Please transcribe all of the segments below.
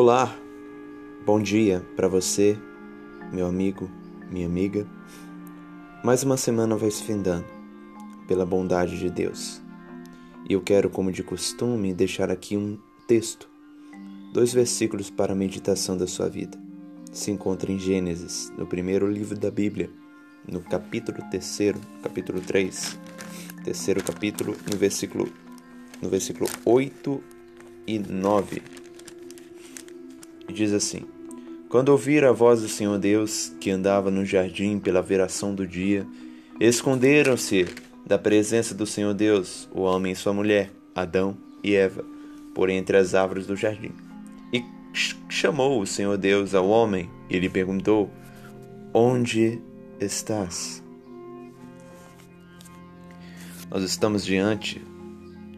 Olá, bom dia para você, meu amigo, minha amiga. Mais uma semana vai se findando, pela bondade de Deus. E eu quero, como de costume, deixar aqui um texto, dois versículos para a meditação da sua vida. Se encontra em Gênesis, no primeiro livro da Bíblia, no capítulo terceiro, capítulo 3, terceiro capítulo, no versículo, no versículo 8 e 9 e diz assim: Quando ouvir a voz do Senhor Deus, que andava no jardim pela veração do dia, esconderam-se da presença do Senhor Deus, o homem e sua mulher, Adão e Eva, por entre as árvores do jardim. E chamou o Senhor Deus ao homem e lhe perguntou: Onde estás? Nós estamos diante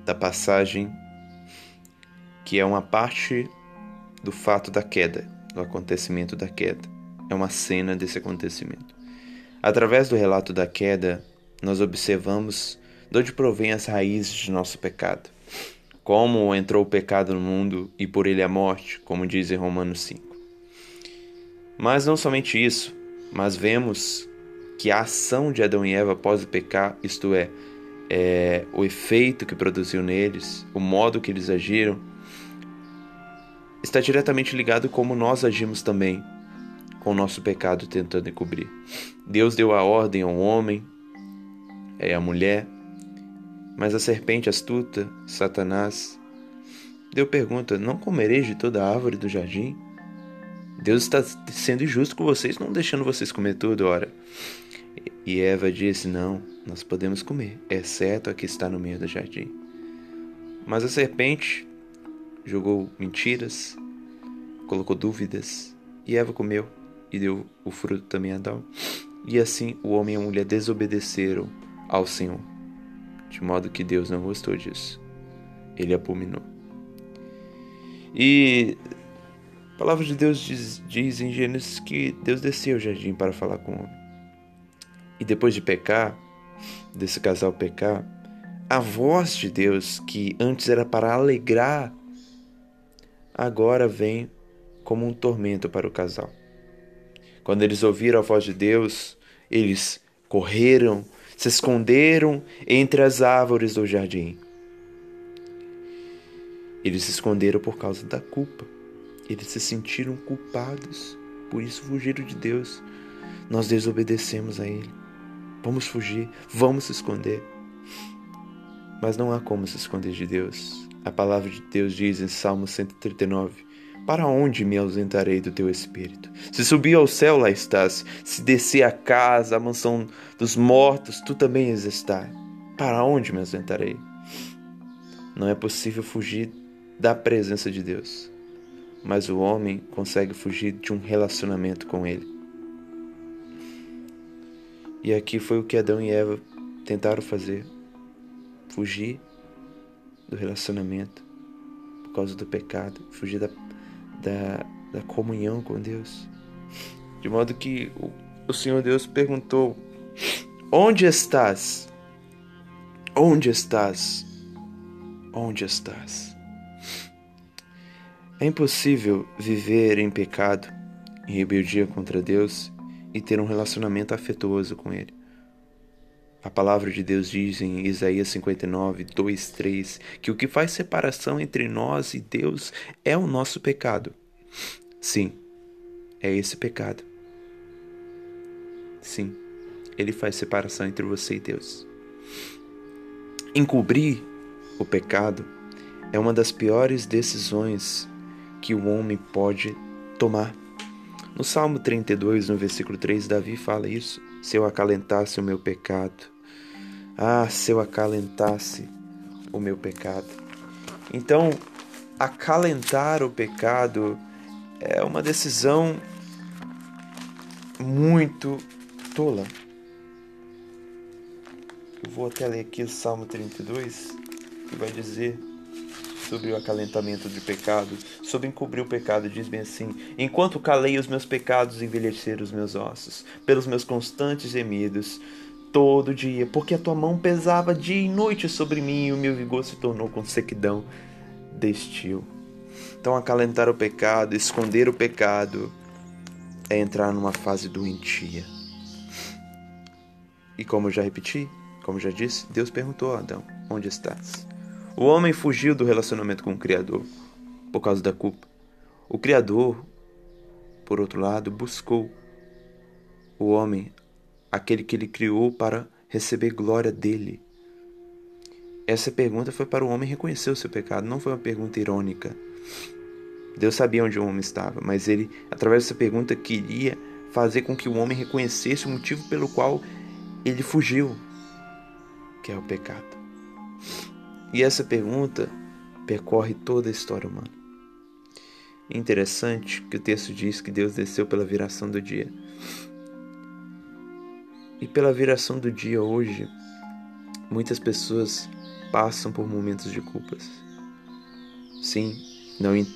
da passagem que é uma parte do fato da queda, do acontecimento da queda. É uma cena desse acontecimento. Através do relato da queda, nós observamos de onde provém as raízes de nosso pecado. Como entrou o pecado no mundo e por ele a morte, como diz em Romanos 5. Mas não somente isso, mas vemos que a ação de Adão e Eva após o pecar, isto é, é o efeito que produziu neles, o modo que eles agiram, está diretamente ligado como nós agimos também com o nosso pecado tentando encobrir. Deus deu a ordem ao homem e à mulher, mas a serpente astuta, Satanás, deu pergunta: Não comereis de toda a árvore do jardim? Deus está sendo injusto com vocês, não deixando vocês comer tudo, ora. E Eva disse: Não, nós podemos comer, exceto a que está no meio do jardim. Mas a serpente jogou mentiras, colocou dúvidas, e Eva comeu e deu o fruto também a Adão. E assim o homem e a mulher desobedeceram ao Senhor, de modo que Deus não gostou disso. Ele abominou. E a palavra de Deus diz, diz em Gênesis que Deus desceu ao jardim para falar com o homem. E depois de pecar, desse casal pecar, a voz de Deus, que antes era para alegrar agora vem como um tormento para o casal. Quando eles ouviram a voz de Deus, eles correram, se esconderam entre as árvores do jardim. Eles se esconderam por causa da culpa. Eles se sentiram culpados, por isso fugiram de Deus. Nós desobedecemos a Ele. Vamos fugir, vamos se esconder. Mas não há como se esconder de Deus. A palavra de Deus diz em Salmo 139: Para onde me ausentarei do teu espírito? Se subir ao céu, lá estás. Se descer a casa, a mansão dos mortos, tu também és estar. Para onde me ausentarei? Não é possível fugir da presença de Deus, mas o homem consegue fugir de um relacionamento com Ele. E aqui foi o que Adão e Eva tentaram fazer: fugir do relacionamento, por causa do pecado, fugir da, da, da comunhão com Deus. De modo que o, o Senhor Deus perguntou: Onde estás? Onde estás? Onde estás? É impossível viver em pecado, em rebeldia contra Deus e ter um relacionamento afetuoso com Ele. A palavra de Deus diz em Isaías 59, 2, 3 que o que faz separação entre nós e Deus é o nosso pecado. Sim, é esse pecado. Sim, ele faz separação entre você e Deus. Encobrir o pecado é uma das piores decisões que o homem pode tomar. No Salmo 32, no versículo 3, Davi fala isso. Se eu acalentasse o meu pecado, ah, se eu acalentasse o meu pecado. Então, acalentar o pecado é uma decisão muito tola. Eu vou até ler aqui o Salmo 32, que vai dizer sobre o acalentamento de pecado, sobre encobrir o pecado, diz bem assim: Enquanto calei os meus pecados, envelheceram os meus ossos, pelos meus constantes gemidos, todo dia, porque a tua mão pesava dia e noite sobre mim e o meu vigor se tornou com sequidão de estio. Então, acalentar o pecado, esconder o pecado, é entrar numa fase doentia. E como eu já repeti, como já disse, Deus perguntou a Adão: Onde estás? O homem fugiu do relacionamento com o Criador por causa da culpa. O Criador, por outro lado, buscou o homem, aquele que ele criou para receber glória dele. Essa pergunta foi para o homem reconhecer o seu pecado, não foi uma pergunta irônica. Deus sabia onde o homem estava, mas ele, através dessa pergunta, queria fazer com que o homem reconhecesse o motivo pelo qual ele fugiu, que é o pecado. E essa pergunta percorre toda a história humana. Interessante que o texto diz que Deus desceu pela viração do dia. E pela viração do dia hoje, muitas pessoas passam por momentos de culpas. Sim,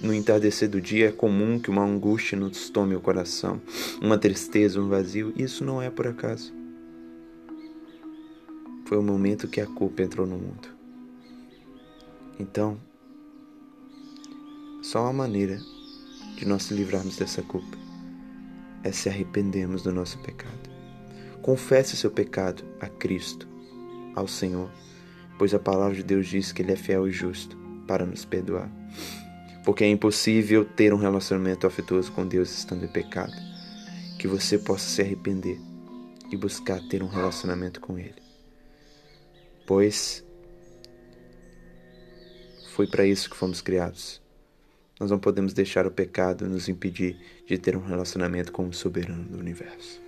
no entardecer do dia é comum que uma angústia nos tome o coração, uma tristeza, um vazio. Isso não é por acaso. Foi o momento que a culpa entrou no mundo. Então, só uma maneira de nós livrarmos dessa culpa é se arrependermos do nosso pecado. Confesse seu pecado a Cristo, ao Senhor, pois a palavra de Deus diz que Ele é fiel e justo para nos perdoar. Porque é impossível ter um relacionamento afetuoso com Deus estando em pecado. Que você possa se arrepender e buscar ter um relacionamento com Ele. Pois foi para isso que fomos criados. Nós não podemos deixar o pecado nos impedir de ter um relacionamento com o soberano do universo.